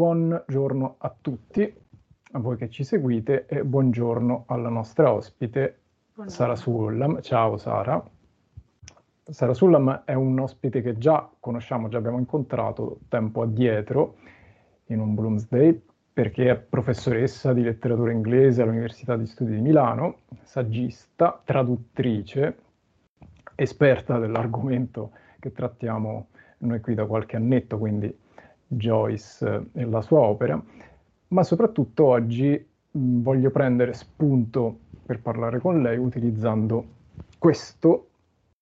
buongiorno a tutti, a voi che ci seguite e buongiorno alla nostra ospite buongiorno. Sara Sullam. Ciao Sara. Sara Sullam è un ospite che già conosciamo, già abbiamo incontrato tempo addietro in un Bloomsday perché è professoressa di letteratura inglese all'Università di Studi di Milano, saggista, traduttrice, esperta dell'argomento che trattiamo noi qui da qualche annetto, quindi Joyce e la sua opera, ma soprattutto oggi voglio prendere spunto per parlare con lei utilizzando questo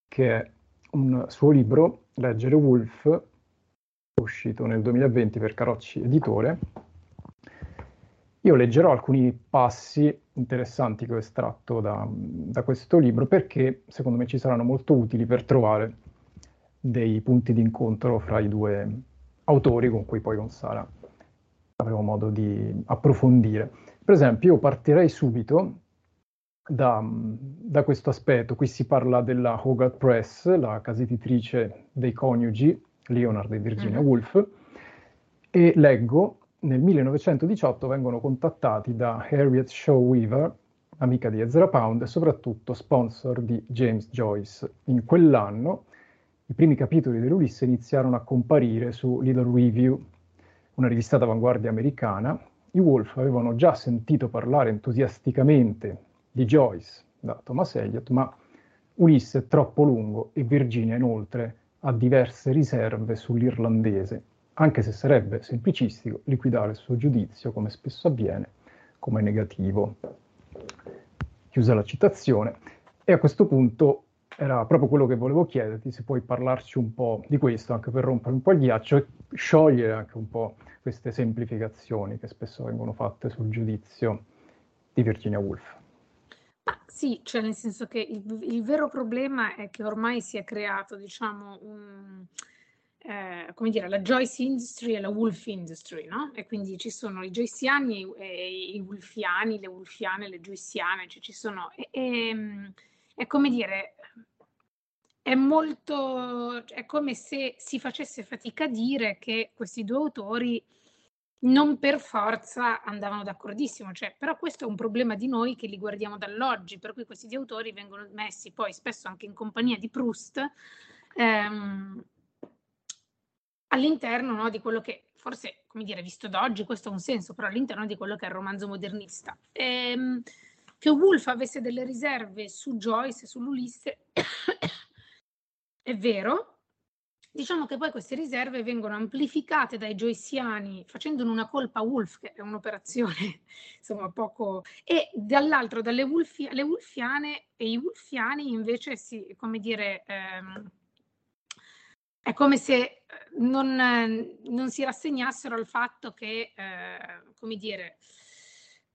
che è un suo libro, Leggere Wolf, uscito nel 2020 per Carocci Editore. Io leggerò alcuni passi interessanti che ho estratto da, da questo libro perché secondo me ci saranno molto utili per trovare dei punti di incontro fra i due autori con cui poi con Sara avremo modo di approfondire. Per esempio, io partirei subito da, da, questo aspetto. Qui si parla della Hogarth Press, la casa editrice dei coniugi Leonard e Virginia mm-hmm. Woolf, e leggo nel 1918 vengono contattati da Harriet Shaw Weaver, amica di Ezra Pound e soprattutto sponsor di James Joyce. In quell'anno i primi capitoli dell'Ulisse iniziarono a comparire su Little Review, una rivista d'avanguardia americana. I Wolf avevano già sentito parlare entusiasticamente di Joyce da Thomas Eliot, ma Ulisse è troppo lungo e Virginia inoltre ha diverse riserve sull'irlandese, anche se sarebbe semplicistico liquidare il suo giudizio, come spesso avviene, come negativo. Chiusa la citazione. E a questo punto era proprio quello che volevo chiederti, se puoi parlarci un po' di questo, anche per rompere un po' il ghiaccio e sciogliere anche un po' queste semplificazioni che spesso vengono fatte sul giudizio di Virginia Woolf. Ah, sì, cioè nel senso che il, il, vero problema è che ormai si è creato, diciamo, un, eh, come dire, la Joyce Industry e la Wolf Industry, no? E quindi ci sono i Joyceani e i Wolfiani, le Wolfiane, le Joyciane, cioè ci sono... E, e, è come dire, è molto, è come se si facesse fatica a dire che questi due autori non per forza andavano d'accordissimo, cioè, però questo è un problema di noi che li guardiamo dall'oggi, per cui questi due autori vengono messi poi spesso anche in compagnia di Proust ehm, all'interno no, di quello che forse, come dire, visto da oggi questo ha un senso, però all'interno di quello che è il romanzo modernista. Ehm, che Woolf avesse delle riserve su Joyce e sull'Ulisse è vero, diciamo che poi queste riserve vengono amplificate dai joyciani facendone una colpa Wolf, che è un'operazione insomma poco... e dall'altro dalle Wolfi... le Wolfiane e i Wolfiani invece si, come dire, ehm, è come se eh, non, non, si rassegnassero al fatto che, eh, come dire,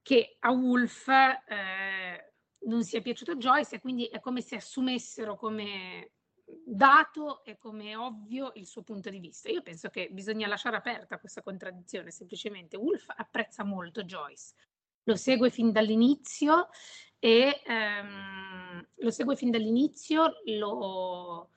che a Wolf eh, non sia piaciuto Joyce e quindi è come se assumessero come dato e come ovvio il suo punto di vista. Io penso che bisogna lasciare aperta questa contraddizione, semplicemente Wolf apprezza molto Joyce, lo segue fin dall'inizio e ehm, lo segue fin dall'inizio, lo,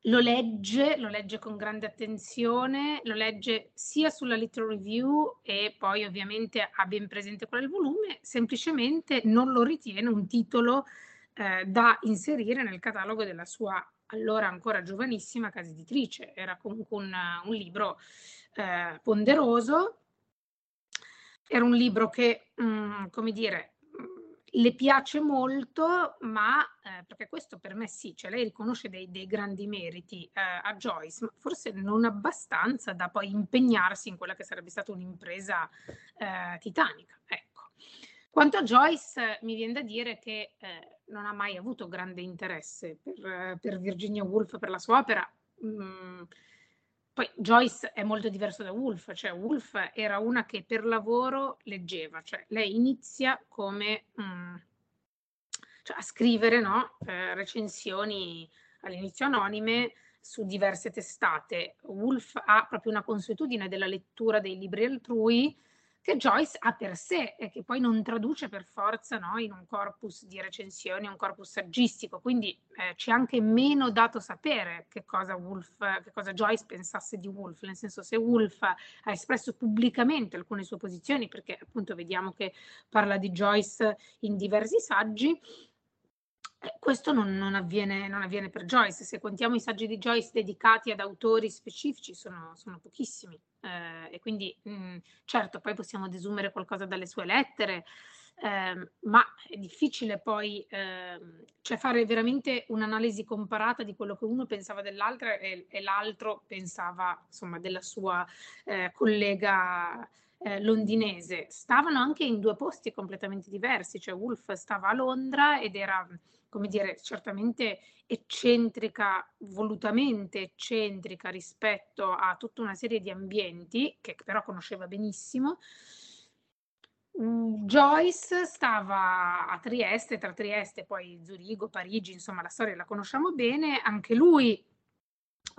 lo legge, lo legge con grande attenzione, lo legge sia sulla Little Review e poi ovviamente ha ben presente qual è il volume, semplicemente non lo ritiene un titolo eh, da inserire nel catalogo della sua allora ancora giovanissima casa editrice. Era comunque un, un libro eh, ponderoso, era un libro che, mh, mm, come dire, mm, le piace molto, ma eh, perché questo per me sì, cioè lei riconosce dei, dei grandi meriti eh, a Joyce, ma forse non abbastanza da poi impegnarsi in quella che sarebbe stata un'impresa eh, titanica. Ecco. Quanto a Joyce, mi viene da dire che eh, non ha mai avuto grande interesse per, per Virginia Woolf, per la sua opera. Mm, poi Joyce è molto diverso da Woolf, cioè Woolf era una che per lavoro leggeva, cioè lei inizia come mm, cioè a scrivere no? eh, recensioni all'inizio anonime su diverse testate. Woolf ha proprio una consuetudine della lettura dei libri altrui che Joyce ha per sé e che poi non traduce per forza no, in un corpus di recensioni, un corpus saggistico, quindi eh, ci è anche meno dato sapere che cosa, Wolf, che cosa Joyce pensasse di Wolf, nel senso se Wolf ha espresso pubblicamente alcune sue posizioni, perché appunto vediamo che parla di Joyce in diversi saggi, eh, questo non, non, avviene, non, avviene, per Joyce. Se contiamo i saggi di Joyce dedicati ad autori specifici, sono, sono pochissimi. Eh, e quindi, mh, mm, certo, poi possiamo desumere qualcosa dalle sue lettere, eh, ma è difficile poi ehm, cioè fare veramente un'analisi comparata di quello che uno pensava dell'altro e, e l'altro pensava, insomma, della sua eh, collega eh, londinese. Stavano anche in due posti completamente diversi, cioè Wolf stava a Londra ed era come dire, certamente eccentrica, volutamente eccentrica rispetto a tutta una serie di ambienti che però conosceva benissimo. Mm, Joyce stava a Trieste, tra Trieste e poi Zurigo, Parigi, insomma la storia la conosciamo bene, anche lui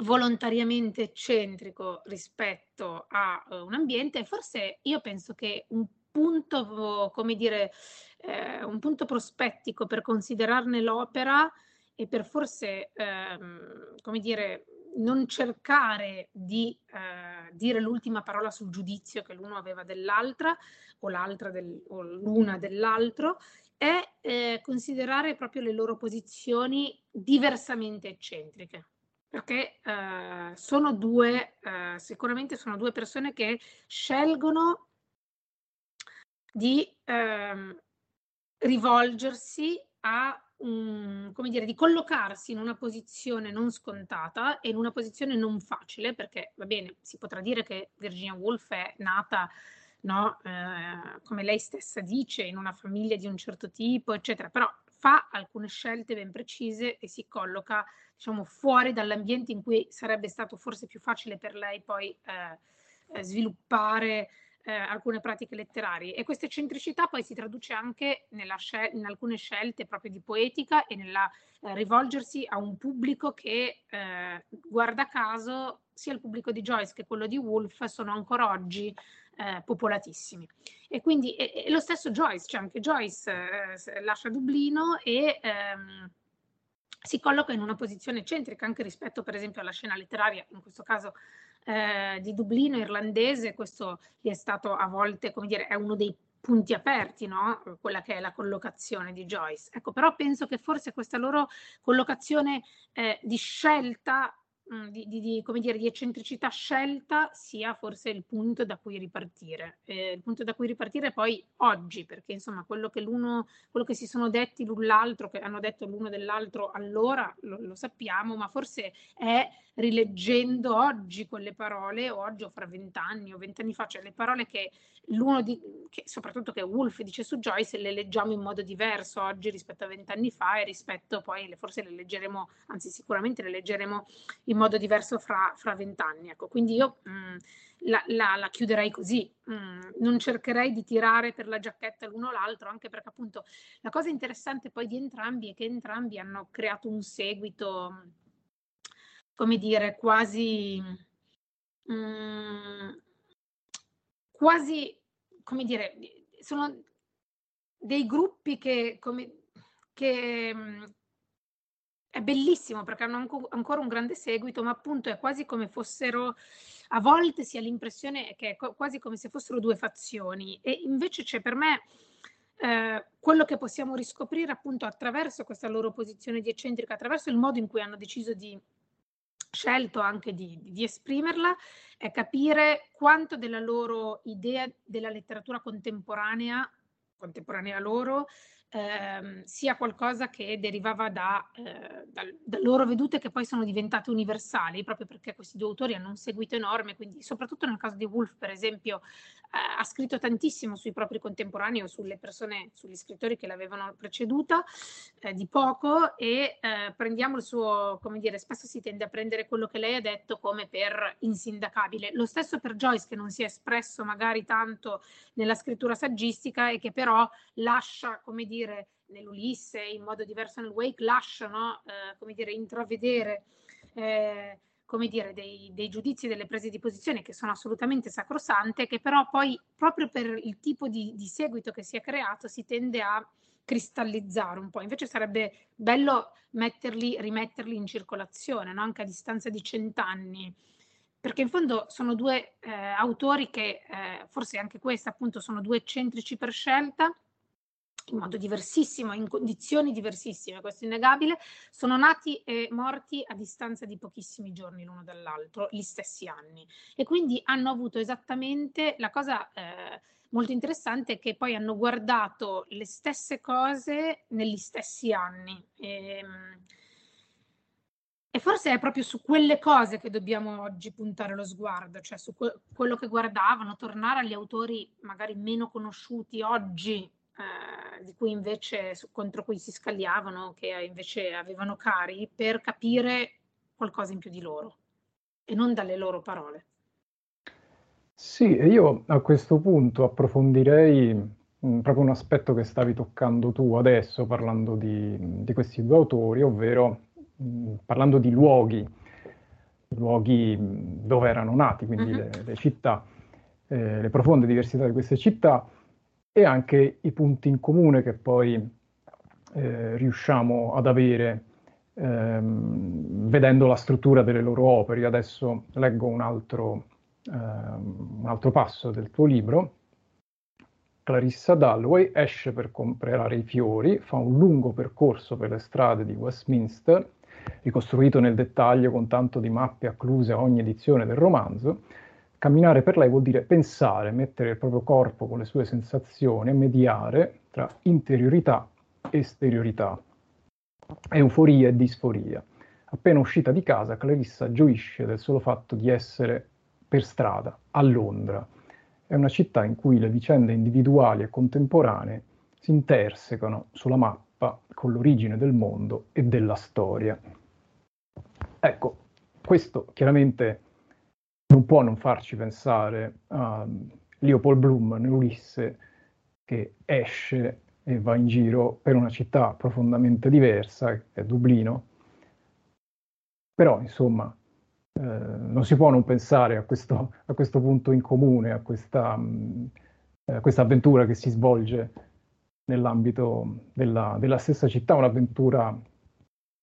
volontariamente eccentrico rispetto a uh, un ambiente, forse io penso che un punto, come dire, eh, un punto prospettico per considerarne l'opera e per forse, ehm, come dire, non cercare di eh, dire l'ultima parola sul giudizio che l'uno aveva dell'altra o l'altra del, o l'una dell'altro è eh, considerare proprio le loro posizioni diversamente eccentriche perché eh, sono due eh, sicuramente sono due persone che scelgono di ehm, rivolgersi a um, come dire, di collocarsi in una posizione non scontata e in una posizione non facile, perché va bene, si potrà dire che Virginia Woolf è nata, no, eh, come lei stessa dice, in una famiglia di un certo tipo, eccetera, però fa alcune scelte ben precise e si colloca, diciamo, fuori dall'ambiente in cui sarebbe stato forse più facile per lei poi eh, eh sviluppare eh, alcune pratiche letterarie. E questa eccentricità poi si traduce anche scel- in alcune scelte proprio di poetica e nella eh, rivolgersi a un pubblico che eh, guarda caso sia il pubblico di Joyce che quello di Woolf sono ancora oggi eh, popolatissimi. E quindi e, e lo stesso Joyce, cioè anche Joyce eh, lascia Dublino e ehm, si colloca in una posizione eccentrica anche rispetto per esempio alla scena letteraria, in questo caso eh, di Dublino irlandese, questo gli è stato a volte, come dire, è uno dei punti aperti, no? quella che è la collocazione di Joyce. Ecco, però penso che forse questa loro collocazione eh, di scelta di, di, di, come dire, di eccentricità scelta sia forse il punto da cui ripartire. Eh, il punto da cui ripartire poi oggi, perché insomma quello che l'uno, quello che si sono detti l'un l'altro, che hanno detto l'uno dell'altro allora, lo, lo sappiamo, ma forse è rileggendo oggi quelle parole, oggi o fra vent'anni o vent'anni fa, cioè le parole che l'uno di, che, soprattutto che Wolf dice su Joyce, le leggiamo in modo diverso oggi rispetto a vent'anni fa e rispetto poi, le, forse le leggeremo, anzi sicuramente le leggeremo in modo diverso fra vent'anni. Ecco, quindi io mh, mm, la, la, la, chiuderei così, mm, non cercherei di tirare per la giacchetta l'uno o l'altro, anche perché appunto la cosa interessante poi di entrambi è che entrambi hanno creato un seguito, come dire, quasi... Mm, quasi, come dire, sono dei gruppi che, come, che è bellissimo perché hanno anco, ancora un grande seguito, ma appunto è quasi come fossero, a volte si ha l'impressione che è quasi come se fossero due fazioni. E invece c'è per me eh, quello che possiamo riscoprire appunto attraverso questa loro posizione di eccentrica, attraverso il modo in cui hanno deciso di scelto anche di, di, esprimerla è capire quanto della loro idea della letteratura contemporanea, contemporanea loro, ehm, sia qualcosa che derivava da, eh, da, da, loro vedute che poi sono diventate universali, proprio perché questi due autori hanno un seguito enorme, quindi soprattutto nel caso di Woolf, per esempio, eh, ha scritto tantissimo sui propri contemporanei o sulle persone, sugli scrittori che l'avevano preceduta, eh, di poco, e eh, prendiamo il suo, come dire, spesso si tende a prendere quello che lei ha detto come per insindacabile. Lo stesso per Joyce, che non si è espresso magari tanto nella scrittura saggistica e che però lascia, come dire, dire, nell'Ulisse, in modo diverso nel Wake, lasciano, eh, come dire, intravedere eh, come dire, dei, dei, giudizi, delle prese di posizione che sono assolutamente sacrosante, che però poi proprio per il tipo di, di seguito che si è creato si tende a cristallizzare un po'. Invece sarebbe bello metterli, rimetterli in circolazione, no? anche a distanza di cent'anni, perché in fondo sono due eh, autori che, eh, forse anche questa appunto, sono due eccentrici per scelta, in modo diversissimo, in condizioni diversissime, questo è innegabile, sono nati e morti a distanza di pochissimi giorni l'uno dall'altro, gli stessi anni. E quindi hanno avuto esattamente la cosa eh, molto interessante è che poi hanno guardato le stesse cose negli stessi anni. E, ehm, e forse è proprio su quelle cose che dobbiamo oggi puntare lo sguardo, cioè su que- quello che guardavano, tornare agli autori magari meno conosciuti oggi eh, di cui invece, contro cui si scagliavano, che invece avevano cari, per capire qualcosa in più di loro e non dalle loro parole. Sì, io a questo punto approfondirei mh, mm, proprio un aspetto che stavi toccando tu adesso parlando di, di questi due autori, ovvero mh, mm, parlando di luoghi, luoghi mm, dove erano nati, quindi uh-huh. le, le, città, eh, le profonde diversità di queste città e anche i punti in comune che poi eh, riusciamo ad avere ehm, vedendo la struttura delle loro opere. Adesso leggo un altro, ehm, un altro passo del tuo libro. Clarissa Dalloway esce per comprare i fiori, fa un lungo percorso per le strade di Westminster, ricostruito nel dettaglio con tanto di mappe accluse a ogni edizione del romanzo, Camminare per lei vuol dire pensare, mettere il proprio corpo con le sue sensazioni mediare tra interiorità e esteriorità, euforia e disforia. Appena uscita di casa, Clarissa gioisce del solo fatto di essere per strada, a Londra. È una città in cui le vicende individuali e contemporanee si intersecano sulla mappa con l'origine del mondo e della storia. Ecco, questo chiaramente non può non farci pensare a Leopold Bloom nell'Ulisse che esce e va in giro per una città profondamente diversa, che è Dublino. Però, insomma, eh, non si può non pensare a questo, a questo punto in comune, a questa, mh, eh, questa, avventura che si svolge nell'ambito della, della stessa città, un'avventura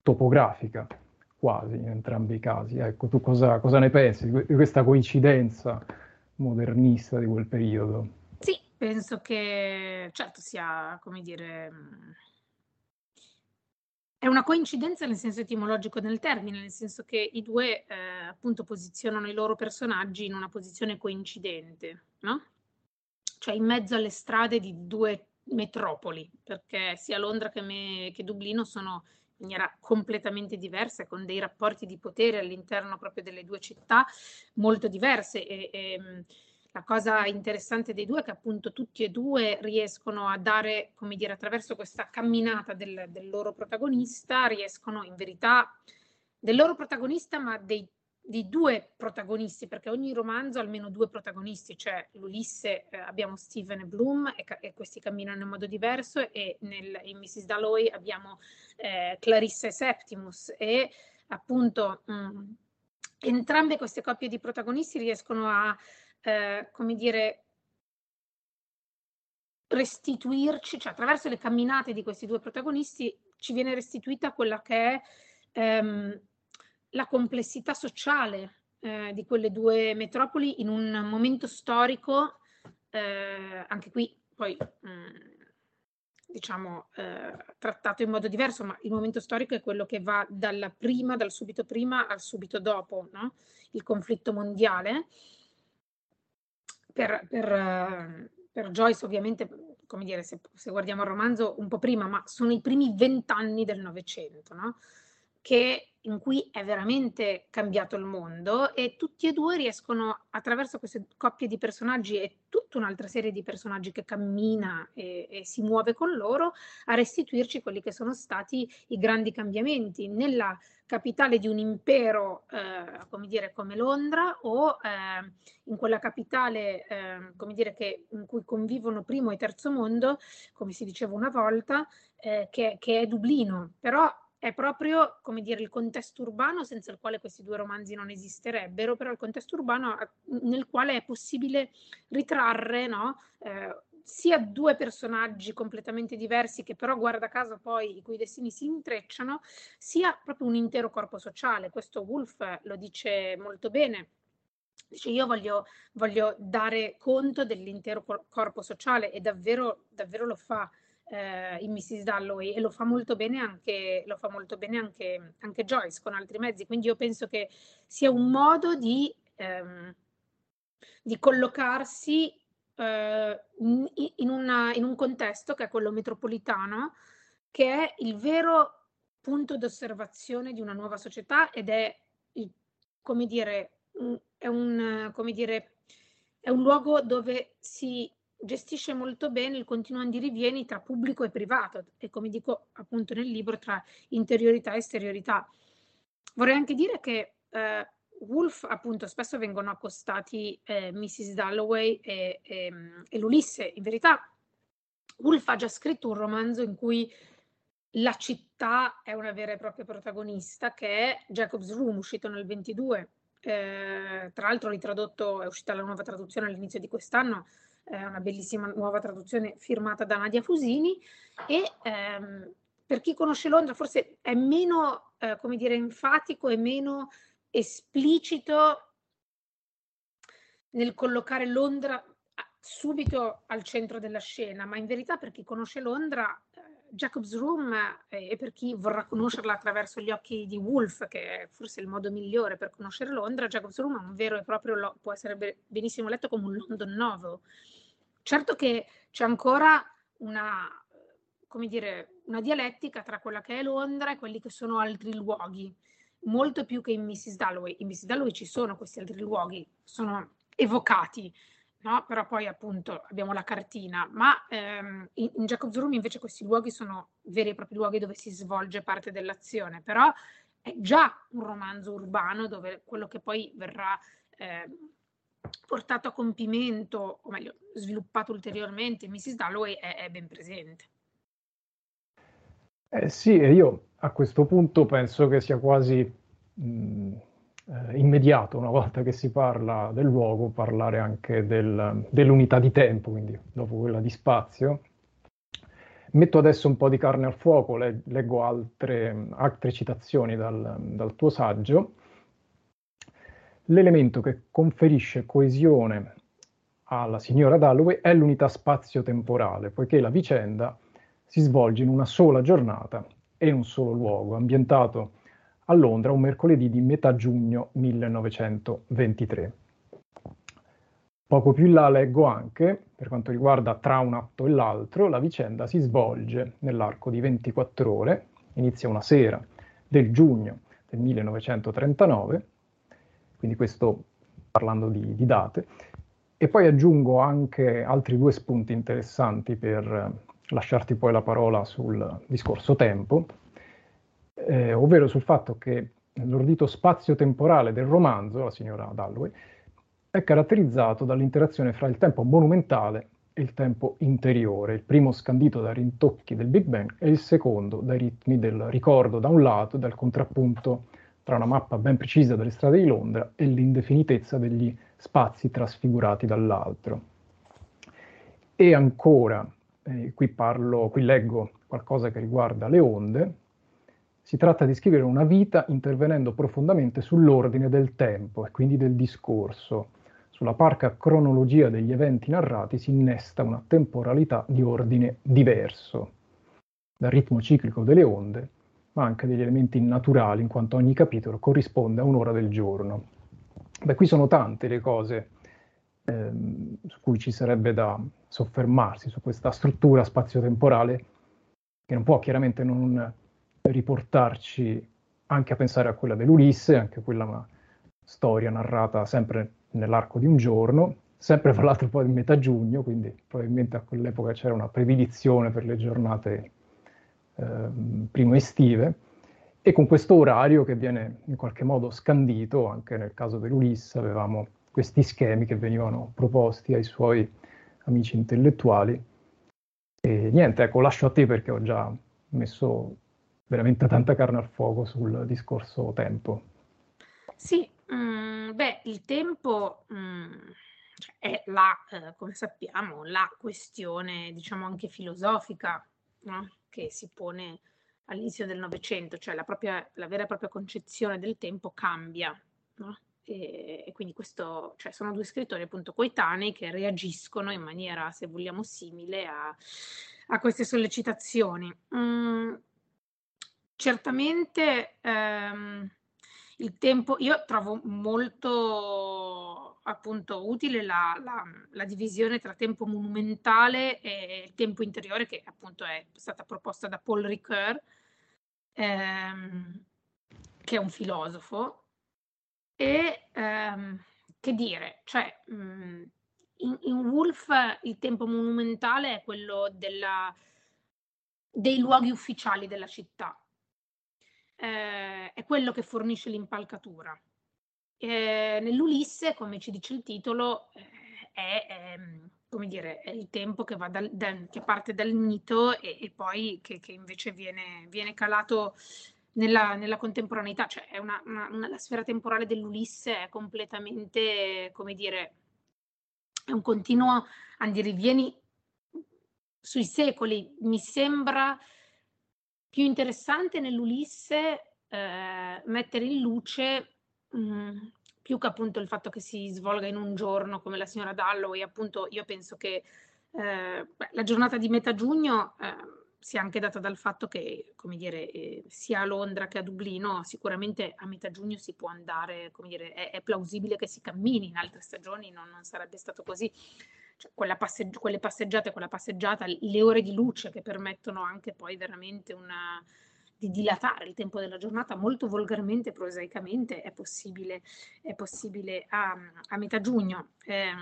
topografica quasi in entrambi i casi. Ecco, tu cosa, cosa ne pensi di questa coincidenza modernista di quel periodo? Sì, penso che certo sia, come dire, è una coincidenza nel senso etimologico del termine, nel senso che i due eh, appunto posizionano i loro personaggi in una posizione coincidente, no? Cioè in mezzo alle strade di due metropoli, perché sia Londra che, me, che Dublino sono maniera completamente diversa, con dei rapporti di potere all'interno proprio delle due città molto diverse. E, e, ehm, la cosa interessante dei due è che appunto tutti e due riescono a dare, come dire, attraverso questa camminata del, del loro protagonista, riescono in verità del loro protagonista, ma dei di due protagonisti, perché ogni romanzo ha almeno due protagonisti, cioè l'Ulisse eh, abbiamo Steven e Bloom e, e, questi camminano in modo diverso e nel, in Mrs. Dalloway abbiamo eh, Clarissa e Septimus e appunto mh, mm, entrambe queste coppie di protagonisti riescono a, eh, come dire, restituirci, cioè attraverso le camminate di questi due protagonisti ci viene restituita quella che è ehm, la complessità sociale eh, di quelle due metropoli in un momento storico, eh, anche qui poi mh, mm, diciamo eh, trattato in modo diverso, ma il momento storico è quello che va dalla prima, dal subito prima al subito dopo, no? il conflitto mondiale. Per, per, per Joyce ovviamente, come dire, se, se, guardiamo il romanzo un po' prima, ma sono i primi vent'anni del Novecento, no? che, in cui è veramente cambiato il mondo e tutti e due riescono attraverso queste coppie di personaggi e tutta un'altra serie di personaggi che cammina e, e, si muove con loro a restituirci quelli che sono stati i grandi cambiamenti nella capitale di un impero eh, come dire come Londra o eh, in quella capitale eh, come dire che, in cui convivono primo e terzo mondo come si diceva una volta eh, che, che è Dublino. Però è proprio, come dire, il contesto urbano senza il quale questi due romanzi non esisterebbero, però il contesto urbano nel quale è possibile ritrarre, no? Eh, sia due personaggi completamente diversi che però guarda caso poi i cui destini si intrecciano, sia proprio un intero corpo sociale. Questo Wolf lo dice molto bene. Dice io voglio, voglio dare conto dell'intero corpo sociale e davvero, davvero lo fa eh, in Mrs. Dalloway e lo fa molto bene, anche, fa molto bene anche, anche Joyce con altri mezzi. Quindi io penso che sia un modo di, ehm, di collocarsi eh, in, una, in un contesto che è quello metropolitano, che è il vero punto d'osservazione di una nuova società ed è, come dire, è un, come dire, è un luogo dove si gestisce molto bene il continuo andirivieni tra pubblico e privato e come dico appunto nel libro tra interiorità e esteriorità. Vorrei anche dire che eh, Wolf appunto spesso vengono accostati eh, Mrs. Dalloway e, e, e l'Ulisse. In verità Wolf ha già scritto un romanzo in cui la città è una vera e propria protagonista che è Jacob's Room, uscito nel 22. Eh, tra l'altro ritradotto, è uscita la nuova traduzione all'inizio di quest'anno, è una bellissima nuova traduzione firmata da Nadia Fusini e ehm, per chi conosce Londra forse è meno, eh, come dire, enfatico e meno esplicito nel collocare Londra subito al centro della scena, ma in verità per chi conosce Londra, eh, Jacob's Room eh, e per chi vorrà conoscerla attraverso gli occhi di Wolf, che è forse il modo migliore per conoscere Londra, Jacob's Room è un vero e proprio, può essere benissimo letto come un London novel. Certo che c'è ancora una, dire, una dialettica tra quella che è Londra e quelli che sono altri luoghi molto più che in Mrs. Dalloway. In Mrs. Dalloway ci sono questi altri luoghi, sono evocati, no? però poi appunto abbiamo la cartina, ma ehm, in, in Jacob's Room invece questi luoghi sono veri e propri luoghi dove si svolge parte dell'azione, però è già un romanzo urbano dove quello che poi verrà eh, portato a compimento, o meglio, sviluppato ulteriormente Mrs. Dalloway è, è ben presente. Eh sì, io a questo punto penso che sia quasi mh, eh, immediato, una volta che si parla del luogo, parlare anche del, dell'unità di tempo, quindi dopo quella di spazio. Metto adesso un po' di carne al fuoco, le, leggo altre, altre citazioni dal, dal tuo saggio. L'elemento che conferisce coesione alla signora Dalloway è l'unità spazio-temporale, poiché la vicenda si svolge in una sola giornata e in un solo luogo, ambientato a Londra un mercoledì di metà giugno 1923. Poco più in là leggo anche, per quanto riguarda tra un atto e l'altro, la vicenda si svolge nell'arco di 24 ore, inizia una sera del giugno del 1939, quindi questo parlando di, di date, e poi aggiungo anche altri due spunti interessanti per lasciarti poi la parola sul discorso tempo, eh, ovvero sul fatto che l'ordito spazio-temporale del romanzo, la signora Dalloway, è caratterizzato dall'interazione fra il tempo monumentale e il tempo interiore, il primo scandito dai rintocchi del Big Bang e il secondo dai ritmi del ricordo da un lato e dal contrappunto tra una mappa ben precisa delle strade di Londra e l'indefinitezza degli spazi trasfigurati dall'altro. E ancora, eh, qui parlo, qui leggo qualcosa che riguarda le onde, si tratta di scrivere una vita intervenendo profondamente sull'ordine del tempo e quindi del discorso. Sulla parca cronologia degli eventi narrati si innesta una temporalità di ordine diverso, dal ritmo ciclico delle onde, ma anche degli elementi naturali, in quanto ogni capitolo corrisponde a un'ora del giorno. Beh, qui sono tante le cose ehm, su cui ci sarebbe da soffermarsi, su questa struttura spazio-temporale che non può chiaramente non riportarci anche a pensare a quella dell'Ulisse, anche quella storia narrata sempre nell'arco di un giorno, sempre fra l'altro poi in metà giugno, quindi probabilmente a quell'epoca c'era una predilezione per le giornate eh, primo estive, e con questo orario che viene in qualche modo scandito, anche nel caso dell'Ulisse avevamo questi schemi che venivano proposti ai suoi amici intellettuali. E niente, ecco, lascio a te perché ho già messo veramente tanta carne al fuoco sul discorso tempo. Sì, mh, beh, il tempo mh, cioè, è la, eh, come sappiamo, la questione, diciamo, anche filosofica no? Che si pone all'inizio del Novecento, cioè la, propria, la vera e propria concezione del tempo cambia. No? E, e, quindi questo, cioè sono due scrittori appunto coetanei che reagiscono in maniera, se vogliamo, simile a, a queste sollecitazioni. Mm, certamente ehm, il tempo, io trovo molto appunto utile la, la, la, divisione tra tempo monumentale e tempo interiore che appunto è stata proposta da Paul Ricoeur, ehm, che è un filosofo, e ehm, che dire, cioè mh, in, in Wolf il tempo monumentale è quello della, dei luoghi ufficiali della città, eh, è quello che fornisce l'impalcatura. Eh, nell'Ulisse, come ci dice il titolo, eh, è, è, come dire, è il tempo che, dal, da, che parte dal mito e, e poi che, che, invece viene, viene calato nella, nella, contemporaneità, cioè una, una, una, la sfera temporale dell'Ulisse è completamente, come dire, è un continuo andirivieni sui secoli. Mi sembra più interessante nell'Ulisse eh, mettere in luce più che appunto il fatto che si svolga in un giorno come la signora Dalloway, appunto io penso che eh, beh, la giornata di metà giugno eh, sia anche data dal fatto che, come dire, eh, sia a Londra che a Dublino sicuramente a metà giugno si può andare, come dire, è, è plausibile che si cammini, in altre stagioni non, non sarebbe stato così. Cioè, passeggi- quelle passeggiate, quella passeggiata, le ore di luce che permettono anche poi veramente una, di dilatare il tempo della giornata molto volgarmente, prosaicamente, è possibile, è possibile a, a metà giugno. Eh,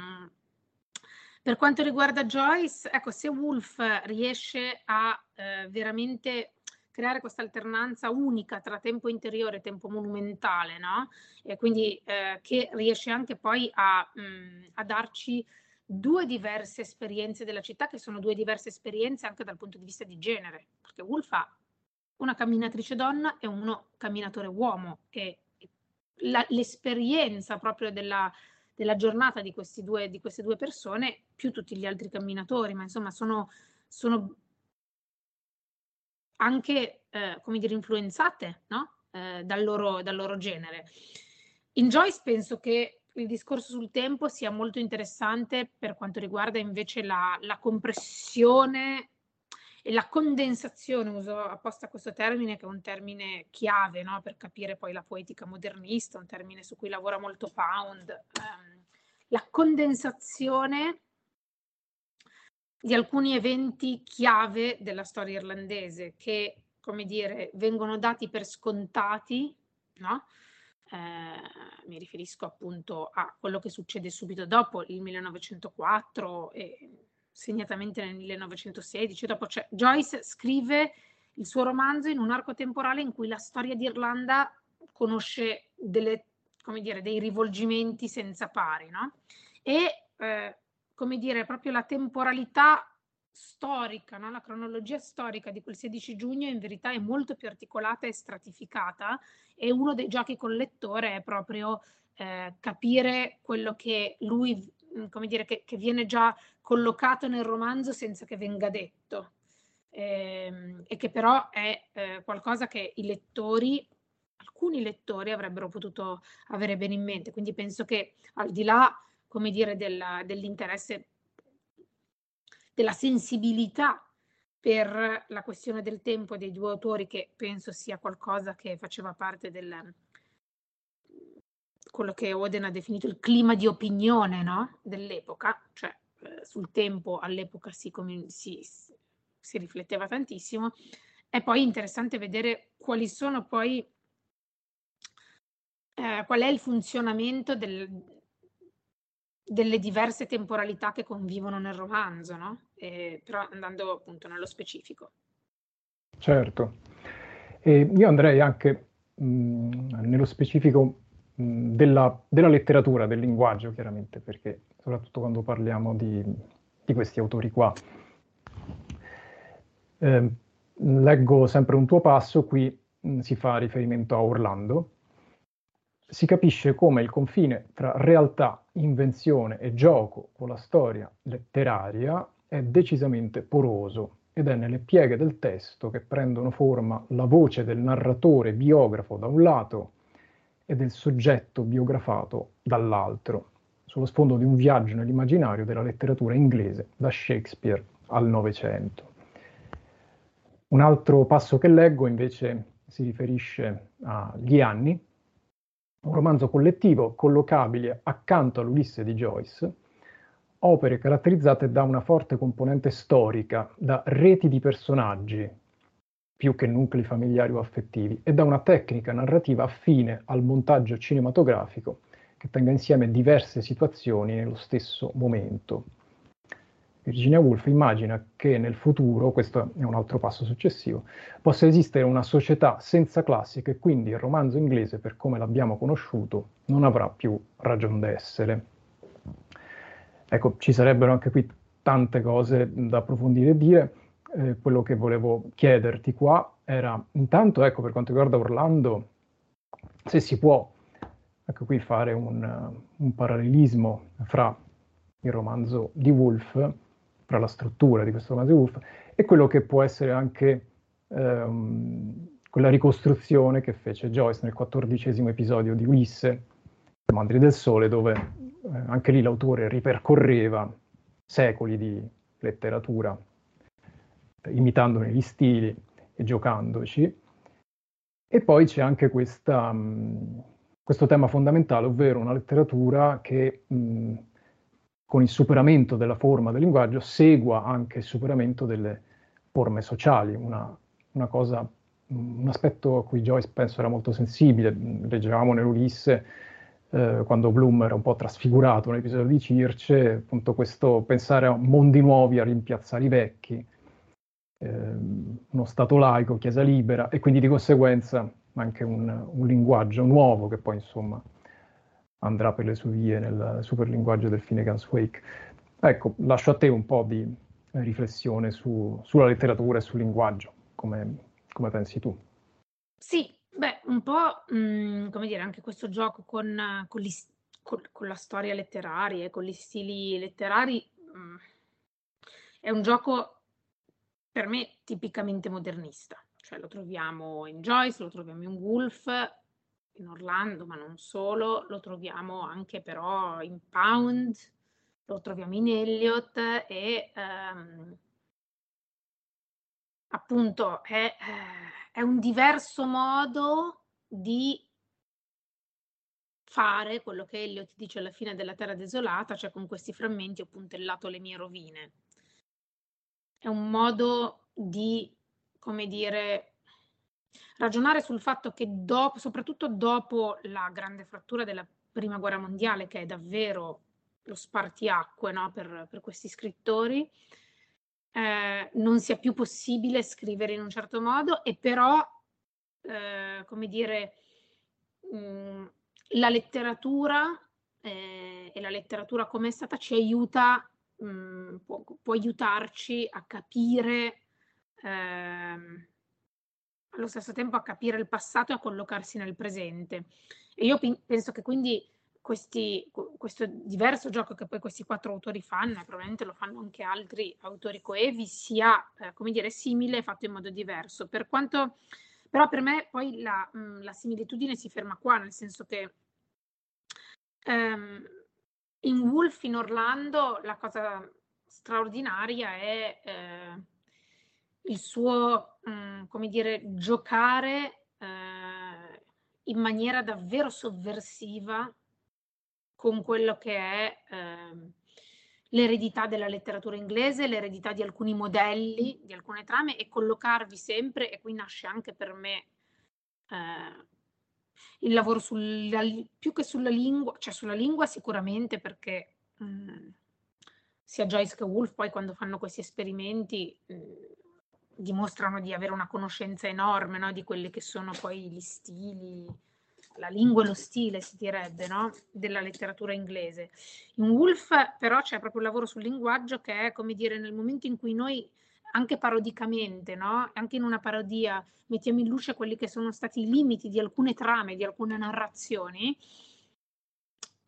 per quanto riguarda Joyce, ecco, se Wolf riesce a eh, veramente creare questa alternanza unica tra tempo interiore e tempo monumentale, no? E quindi eh, che riesce anche poi a, mh, mm, a, darci due diverse esperienze della città, che sono due diverse esperienze anche dal punto di vista di genere, perché Wolf ha una camminatrice donna e uno camminatore uomo e la, l'esperienza proprio della della giornata di, due, di, queste due persone più tutti gli altri camminatori, ma insomma sono, sono anche, eh, come dire, influenzate no? eh, dal, loro, dal loro genere. In Joyce penso che il discorso sul tempo sia molto interessante per quanto riguarda invece la, la compressione e la condensazione, uso apposta questo termine che è un termine chiave no? per capire poi la poetica modernista, un termine su cui lavora molto Pound, ehm, la condensazione di alcuni eventi chiave della storia irlandese che, come dire, vengono dati per scontati, no? Eh, mi riferisco appunto a quello che succede subito dopo il 1904 e segnatamente nel 1916. Dopo c'è Joyce scrive il suo romanzo in un arco temporale in cui la storia d'Irlanda conosce delle, dire, dei rivolgimenti senza pari, no? E eh, come dire, proprio la temporalità storica, no? la cronologia storica di quel 16 giugno in verità è molto più articolata e stratificata e uno dei giochi col lettore è proprio eh, capire quello che lui come dire, che, che, viene già collocato nel romanzo senza che venga detto ehm, e che però è eh, qualcosa che i lettori, alcuni lettori avrebbero potuto avere bene in mente. Quindi penso che al di là, come dire, della, dell'interesse, della sensibilità per la questione del tempo dei due autori, che penso sia qualcosa che faceva parte del, quello che Oden ha definito il clima di opinione no? dell'epoca, cioè eh, sul tempo all'epoca si, si, si, rifletteva tantissimo, è poi interessante vedere quali sono poi, eh, qual è il funzionamento del, delle diverse temporalità che convivono nel romanzo, no? eh, però andando appunto nello specifico. Certo, e io andrei anche mh, mm, nello specifico della, della, letteratura, del linguaggio chiaramente, perché soprattutto quando parliamo di, di questi autori qua. Eh, leggo sempre un tuo passo, qui mh, si fa riferimento a Orlando. Si capisce come il confine tra realtà, invenzione e gioco con la storia letteraria è decisamente poroso ed è nelle pieghe del testo che prendono forma la voce del narratore biografo da un lato e del soggetto biografato dall'altro, sullo sfondo di un viaggio nell'immaginario della letteratura inglese da Shakespeare al Novecento. Un altro passo che leggo invece si riferisce agli anni, un romanzo collettivo collocabile accanto all'Ulisse di Joyce, opere caratterizzate da una forte componente storica, da reti di personaggi, più che nuclei familiari o affettivi, e da una tecnica narrativa affine al montaggio cinematografico che tenga insieme diverse situazioni nello stesso momento. Virginia Woolf immagina che nel futuro, questo è un altro passo successivo, possa esistere una società senza classi che quindi il romanzo inglese, per come l'abbiamo conosciuto, non avrà più ragion d'essere. Ecco, ci sarebbero anche qui tante cose da approfondire e dire. Eh, quello che volevo chiederti qua era, intanto, ecco, per quanto riguarda Orlando, se si può, ecco qui, fare un, un parallelismo fra il romanzo di Woolf, fra la struttura di questo romanzo di Woolf, e quello che può essere anche ehm, quella ricostruzione che fece Joyce nel quattordicesimo episodio di Ulisse, Mandri del Sole, dove eh, anche lì l'autore ripercorreva secoli di letteratura, imitandone gli stili e giocandoci. E poi c'è anche questa, mh, questo tema fondamentale, ovvero una letteratura che mh, con il superamento della forma del linguaggio segua anche il superamento delle forme sociali, una, una cosa, un aspetto a cui Joyce penso era molto sensibile. Leggevamo nell'Ulisse eh, quando Bloom era un po' trasfigurato nell'episodio di Circe, appunto questo pensare a mondi nuovi, a rimpiazzare i vecchi, uno Stato laico, Chiesa libera, e quindi di conseguenza anche un, un, linguaggio nuovo che poi insomma andrà per le sue vie nel superlinguaggio del Finnegan's Wake. Ecco, lascio a te un po' di riflessione su, sulla letteratura e sul linguaggio, come, come pensi tu. Sì, Beh, un po', mhmm, come dire, anche questo gioco con con gli con con la storia letteraria e con gli stili letterari, mhmm, è un gioco per me tipicamente modernista. Cioè lo troviamo in Joyce, lo troviamo in Woolf, in Orlando, ma non solo, lo troviamo anche però in Pound, lo troviamo in Eliot e, ehm appunto è ehm è un diverso modo di fare quello che Elliot dice alla fine della Terra desolata, cioè con questi frammenti ho puntellato le mie rovine. È un modo di, come dire, ragionare sul fatto che dopo, soprattutto dopo la grande frattura della prima guerra mondiale, che è davvero lo spartiacque no, per, per questi scrittori, eh, non sia più possibile scrivere in un certo modo e però, eh, come dire, mh, la letteratura eh, e la letteratura come è stata ci aiuta, mh, può, può, aiutarci a capire, ehm, allo stesso tempo a capire il passato e a collocarsi nel presente. E io penso che quindi questi, questo diverso gioco che poi questi quattro autori fanno, e probabilmente lo fanno anche altri autori coevi, sia, eh, come dire, simile, fatto in modo diverso. Per quanto, però per me poi la, mh, la similitudine si ferma qua, nel senso che ehm, in Wolf in Orlando la cosa straordinaria è eh, il suo, mh, mm, come dire, giocare eh, in maniera davvero sovversiva con quello che è eh, l'eredità della letteratura inglese, l'eredità di alcuni modelli, di alcune trame e collocarvi sempre, e qui nasce anche per me eh, il lavoro sulla, più che sulla lingua, cioè sulla lingua sicuramente perché mh, mm, sia Joyce che Woolf poi quando fanno questi esperimenti mh, mm, dimostrano di avere una conoscenza enorme no, di quelli che sono poi gli stili, la lingua e lo stile, si direbbe, no? della letteratura inglese. In Woolf però c'è proprio un lavoro sul linguaggio che è, come dire, nel momento in cui noi anche parodicamente, no? Anche in una parodia mettiamo in luce quelli che sono stati i limiti di alcune trame, di alcune narrazioni,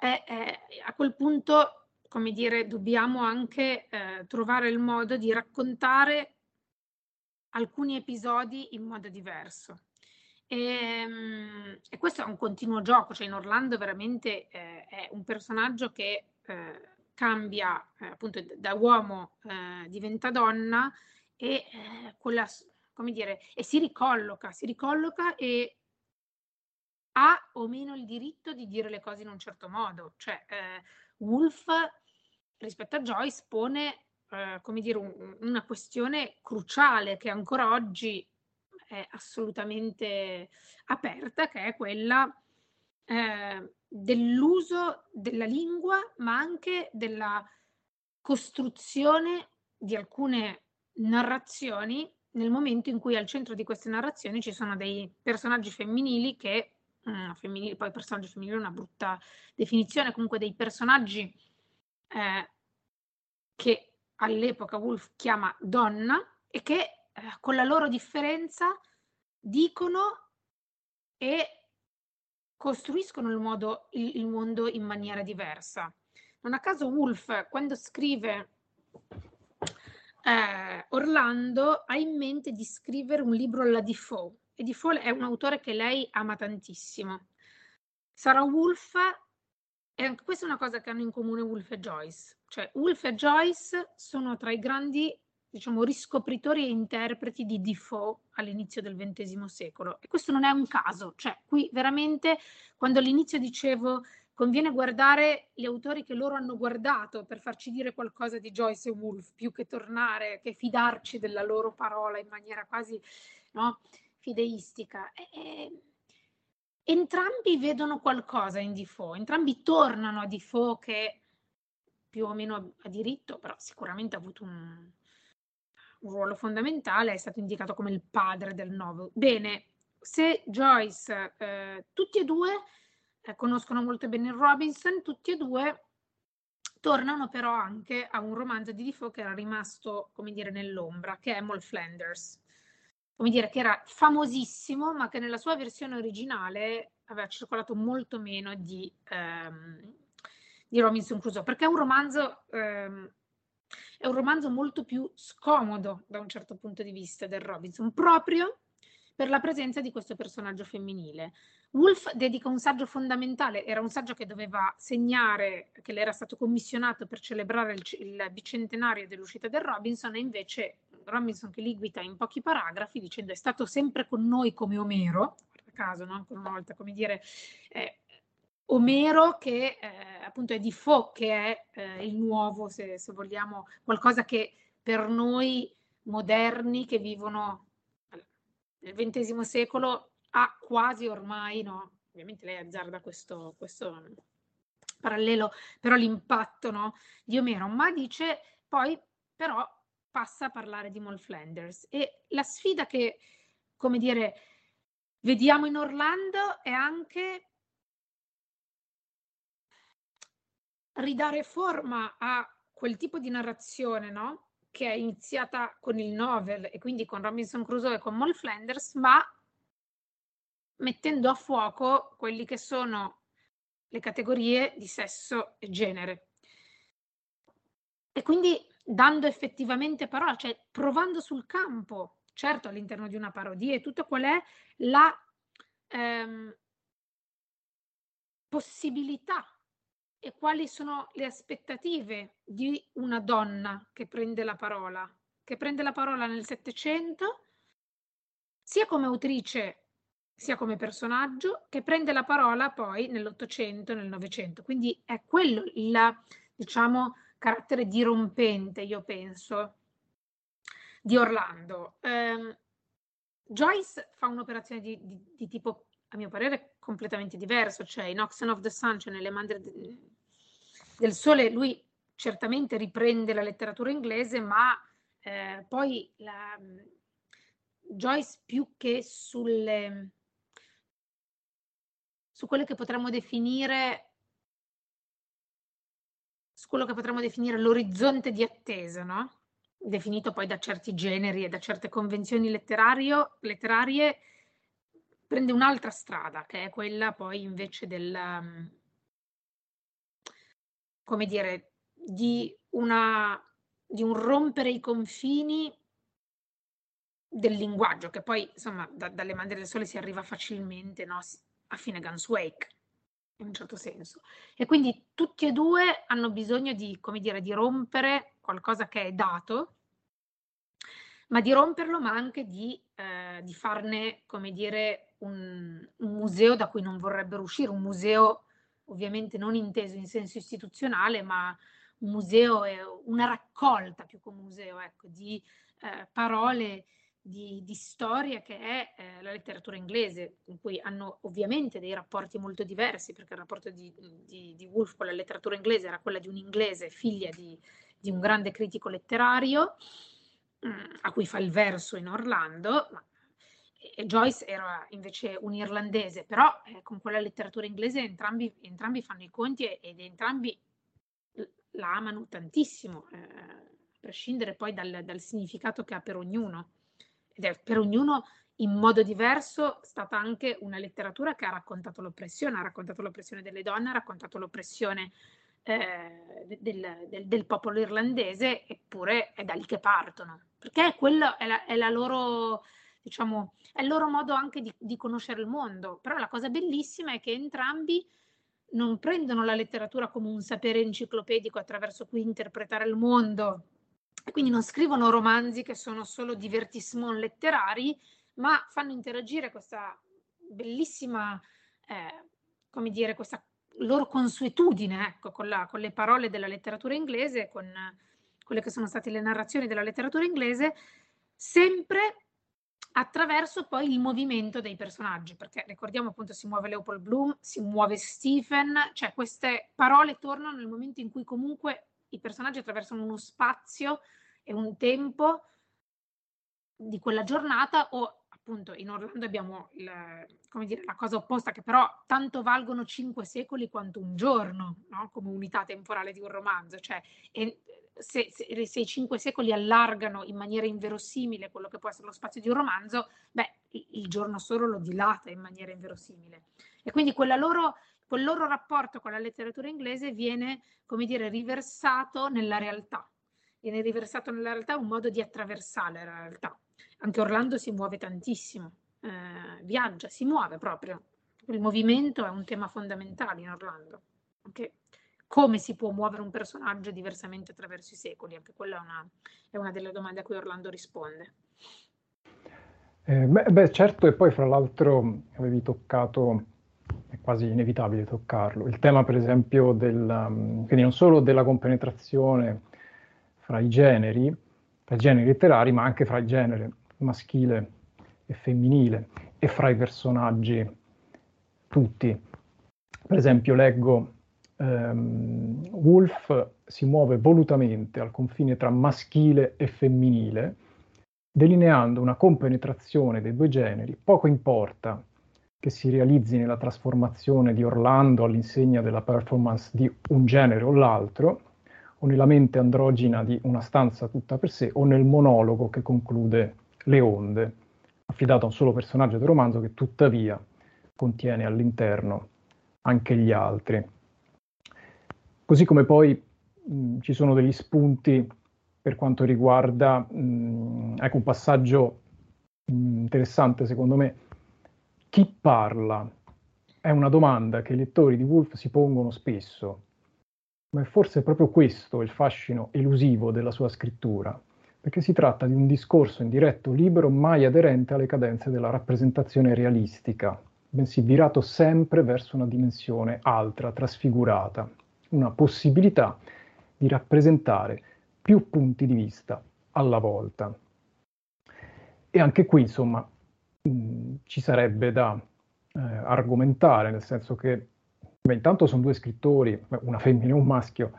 e, eh, a quel punto, come dire, dobbiamo anche eh, trovare il modo di raccontare alcuni episodi in modo diverso. E, ehm, e, questo è un continuo gioco, cioè in Orlando veramente eh, è un personaggio che eh, cambia eh, appunto da uomo eh, diventa donna e eh, quella, come dire, e si ricolloca, si ricolloca e ha o meno il diritto di dire le cose in un certo modo. Cioè, eh, Wolf rispetto a Joyce pone, eh, come dire, un, una questione cruciale che ancora oggi è assolutamente aperta, che è quella eh, dell'uso della lingua, ma anche della costruzione di alcune narrazioni nel momento in cui al centro di queste narrazioni ci sono dei personaggi femminili che, mm, femminili, poi personaggio femminile è una brutta definizione, comunque dei personaggi eh, che all'epoca Wolf chiama donna e che eh, con la loro differenza dicono e costruiscono il, modo, il, il mondo in maniera diversa. Non a caso Wolf, quando scrive eh, Orlando, ha in mente di scrivere un libro alla Defoe. E Defoe è un autore che lei ama tantissimo. Sarah Wolf, e anche questa è una cosa che hanno in comune Wolf e Joyce. Cioè, Wolf e Joyce sono tra i grandi diciamo, riscopritori e interpreti di Defoe all'inizio del XX secolo. E questo non è un caso, cioè qui veramente quando all'inizio dicevo conviene guardare gli autori che loro hanno guardato per farci dire qualcosa di Joyce e Woolf, più che tornare, che fidarci della loro parola in maniera quasi no, fideistica. E, e, entrambi vedono qualcosa in Defoe, entrambi tornano a Defoe che più o meno ha diritto, però sicuramente ha avuto un, un ruolo fondamentale, è stato indicato come il padre del novel. Bene, se Joyce, eh, tutti e due eh, conoscono molto bene il Robinson, tutti e due tornano però anche a un romanzo di Defoe che era rimasto, come dire, nell'ombra, che è Moll Flanders. Come dire, che era famosissimo, ma che nella sua versione originale aveva circolato molto meno di, ehm, di Robinson Crusoe, perché è un romanzo ehm, è un romanzo molto più scomodo da un certo punto di vista del Robinson, proprio per la presenza di questo personaggio femminile. Wolf dedica un saggio fondamentale, era un saggio che doveva segnare, che le era stato commissionato per celebrare il, il bicentenario dell'uscita del Robinson e invece Robinson che liguita in pochi paragrafi dicendo è stato sempre con noi come Omero, caso, no? ancora una volta, come dire, eh, Omero che eh, appunto è di Fo, che è eh, il nuovo, se, se, vogliamo, qualcosa che per noi moderni che vivono nel XX secolo ha quasi ormai, no? Ovviamente lei azzarda questo, questo parallelo, però l'impatto no, di Omero, ma dice poi però passa a parlare di Moll Flanders e la sfida che, come dire, vediamo in Orlando è anche ridare forma a quel tipo di narrazione, no? Che è iniziata con il novel e quindi con Robinson Crusoe e con Moll Flanders, ma mettendo a fuoco quelli che sono le categorie di sesso e genere. E quindi dando effettivamente parola, cioè provando sul campo, certo all'interno di una parodia e tutto qual è la ehm, possibilità e quali sono le aspettative di una donna che prende la parola, che prende la parola nel Settecento, sia come autrice sia come personaggio, che prende la parola poi nell'Ottocento nel Novecento. Quindi è quello il, diciamo, carattere dirompente, io penso, di Orlando. Um, Joyce fa un'operazione di, di, di tipo a mio parere completamente diverso, cioè in Oxen of the Sun, cioè nelle mandre del sole, lui certamente riprende la letteratura inglese, ma eh, poi la, Joyce più che sulle, su quelle che potremmo definire su quello che potremmo definire l'orizzonte di attesa, no? definito poi da certi generi e da certe convenzioni letterarie, prende un'altra strada, che è quella poi invece del, um, come dire, di, una, di un rompere i confini del linguaggio, che poi insomma da, dalle mani del sole si arriva facilmente no? a Finnegan's Wake, in un certo senso. E quindi tutti e due hanno bisogno di, come dire, di rompere qualcosa che è dato, ma di romperlo, ma anche di, eh, di farne, come dire, un, un, museo da cui non vorrebbero uscire, un museo ovviamente non inteso in senso istituzionale, ma un museo, una raccolta più che un museo, ecco, di eh, parole di, di storia che è eh, la letteratura inglese, in cui hanno ovviamente dei rapporti molto diversi, perché il rapporto di, di, di Woolf con la letteratura inglese era quella di un inglese, figlia di, un grande critico letterario, mh, mm, a cui fa il verso in Orlando, ma, e Joyce era invece un irlandese, però eh, con quella letteratura inglese entrambi, entrambi fanno i conti ed entrambi la amano tantissimo, eh, a prescindere poi dal, dal significato che ha per ognuno. Ed è per ognuno in modo diverso stata anche una letteratura che ha raccontato l'oppressione, ha raccontato l'oppressione delle donne, ha raccontato l'oppressione eh, del, del, del, popolo irlandese, eppure è da lì che partono, perché quello è la, è la loro, diciamo, è il loro modo anche di, di conoscere il mondo. Però la cosa bellissima è che entrambi non prendono la letteratura come un sapere enciclopedico attraverso cui interpretare il mondo, quindi non scrivono romanzi che sono solo divertissement letterari, ma fanno interagire questa bellissima, eh, come dire, questa loro consuetudine ecco, con, la, con, le parole della letteratura inglese, con quelle che sono state le narrazioni della letteratura inglese, sempre attraverso poi il movimento dei personaggi, perché ricordiamo appunto si muove Leopold Bloom, si muove Stephen, cioè queste parole tornano nel momento in cui comunque i personaggi attraversano uno spazio e un tempo di quella giornata o appunto in Orlando abbiamo il, dire, la cosa opposta che però tanto valgono cinque secoli quanto un giorno no? come unità temporale di un romanzo cioè e se, se, se, i cinque secoli allargano in maniera inverosimile quello che può essere lo spazio di un romanzo beh il giorno solo lo dilata in maniera inverosimile e quindi loro quel loro rapporto con la letteratura inglese viene, come dire, riversato nella realtà. Viene riversato nella realtà un modo di attraversare la realtà. Anche Orlando si muove tantissimo, eh, viaggia, si muove proprio. Il movimento è un tema fondamentale in Orlando. Anche come si può muovere un personaggio diversamente attraverso i secoli? Anche quella è una, è una delle domande a cui Orlando risponde. Eh, beh, beh, certo, e poi fra l'altro avevi toccato è quasi inevitabile toccarlo. Il tema, per esempio, del, um, quindi non solo della compenetrazione fra i generi, fra i generi letterari, ma anche fra il genere maschile e femminile e fra i personaggi tutti. Per esempio, leggo um, Wolf si muove volutamente al confine tra maschile e femminile, delineando una compenetrazione dei due generi, poco importa che si realizzi nella trasformazione di Orlando all'insegna della performance di un genere o l'altro, o nella mente androgina di una stanza tutta per sé, o nel monologo che conclude Le onde, affidato a un solo personaggio del romanzo che tuttavia contiene all'interno anche gli altri. Così come poi mh, ci sono degli spunti per quanto riguarda, mh, ecco un passaggio mh, interessante secondo me, chi parla? È una domanda che i lettori di Wolf si pongono spesso, ma è forse proprio questo il fascino elusivo della sua scrittura, perché si tratta di un discorso indiretto, libero, mai aderente alle cadenze della rappresentazione realistica, bensì virato sempre verso una dimensione altra, trasfigurata, una possibilità di rappresentare più punti di vista alla volta. E anche qui, insomma, Mm, ci sarebbe da eh, argomentare, nel senso che beh, intanto sono due scrittori, una femmina e un maschio,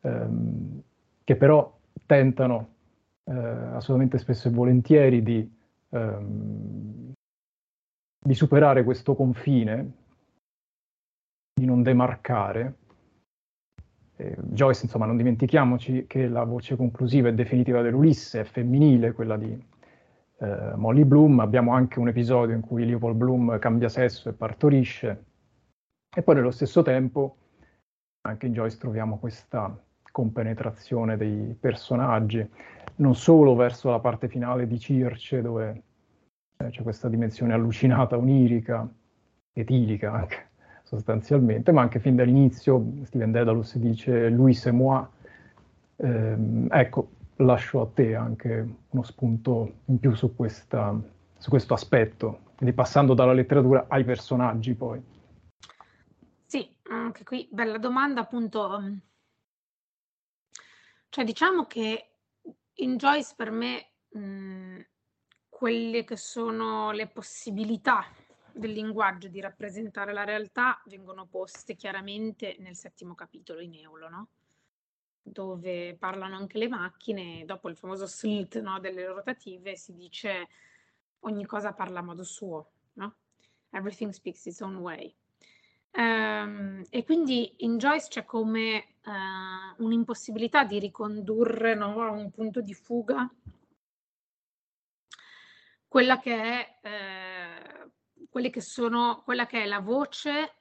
ehm, che però tentano eh, assolutamente spesso e volentieri di, ehm, di superare questo confine, di non demarcare, eh, Joyce, insomma, non dimentichiamoci che la voce conclusiva e definitiva dell'Ulisse è femminile, quella di eh, Molly Bloom. Abbiamo anche un episodio in cui Leopold Bloom cambia sesso e partorisce. E poi nello stesso tempo, anche in Joyce troviamo questa compenetrazione dei personaggi, non solo verso la parte finale di Circe, dove eh, c'è questa dimensione allucinata, onirica, etilica anche sostanzialmente, ma anche fin dall'inizio Steven Dedalus dice lui c'est moi. Eh, ecco, lascio a te anche uno spunto in più su, questa, su questo aspetto, quindi passando dalla letteratura ai personaggi poi. Sì, anche qui bella domanda appunto. Cioè diciamo che in Joyce per me mh, quelle che sono le possibilità del linguaggio di rappresentare la realtà vengono poste chiaramente nel settimo capitolo in Eulo, no? dove parlano anche le macchine, dopo il famoso slit no, delle rotative si dice ogni cosa parla a modo suo, no? Everything speaks its own way. Um, e quindi in Joyce c'è come uh, un'impossibilità di ricondurre no, a un punto di fuga quella che è eh, che sono, quella che è la voce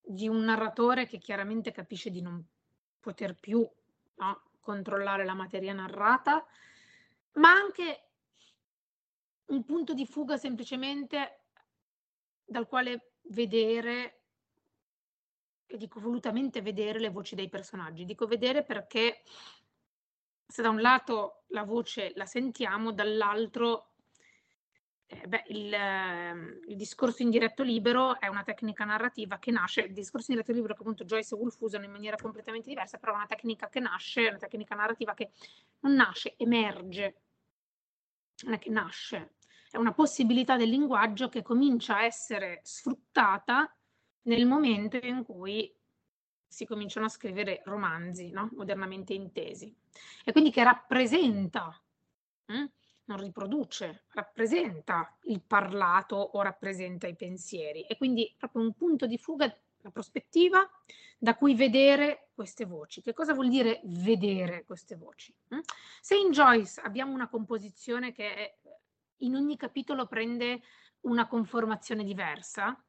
di un narratore che chiaramente capisce di non poter più no, controllare la materia narrata, ma anche un punto di fuga semplicemente dal quale vedere, e dico volutamente vedere le voci dei personaggi. Dico vedere perché se da un lato la voce la sentiamo, dall'altro eh, beh, il, eh, il, discorso indiretto libero è una tecnica narrativa che nasce, il discorso indiretto libero che appunto Joyce e Woolf usano in maniera completamente diversa, però è una tecnica che nasce, una tecnica narrativa che non nasce, emerge, non è che nasce, è una possibilità del linguaggio che comincia a essere sfruttata nel momento in cui si cominciano a scrivere romanzi, no? modernamente intesi, e quindi che rappresenta hm? non riproduce, rappresenta il parlato o rappresenta i pensieri e quindi proprio un punto di fuga, la prospettiva da cui vedere queste voci. Che cosa vuol dire vedere queste voci? Mm? Se in Joyce abbiamo una composizione che in ogni capitolo prende una conformazione diversa,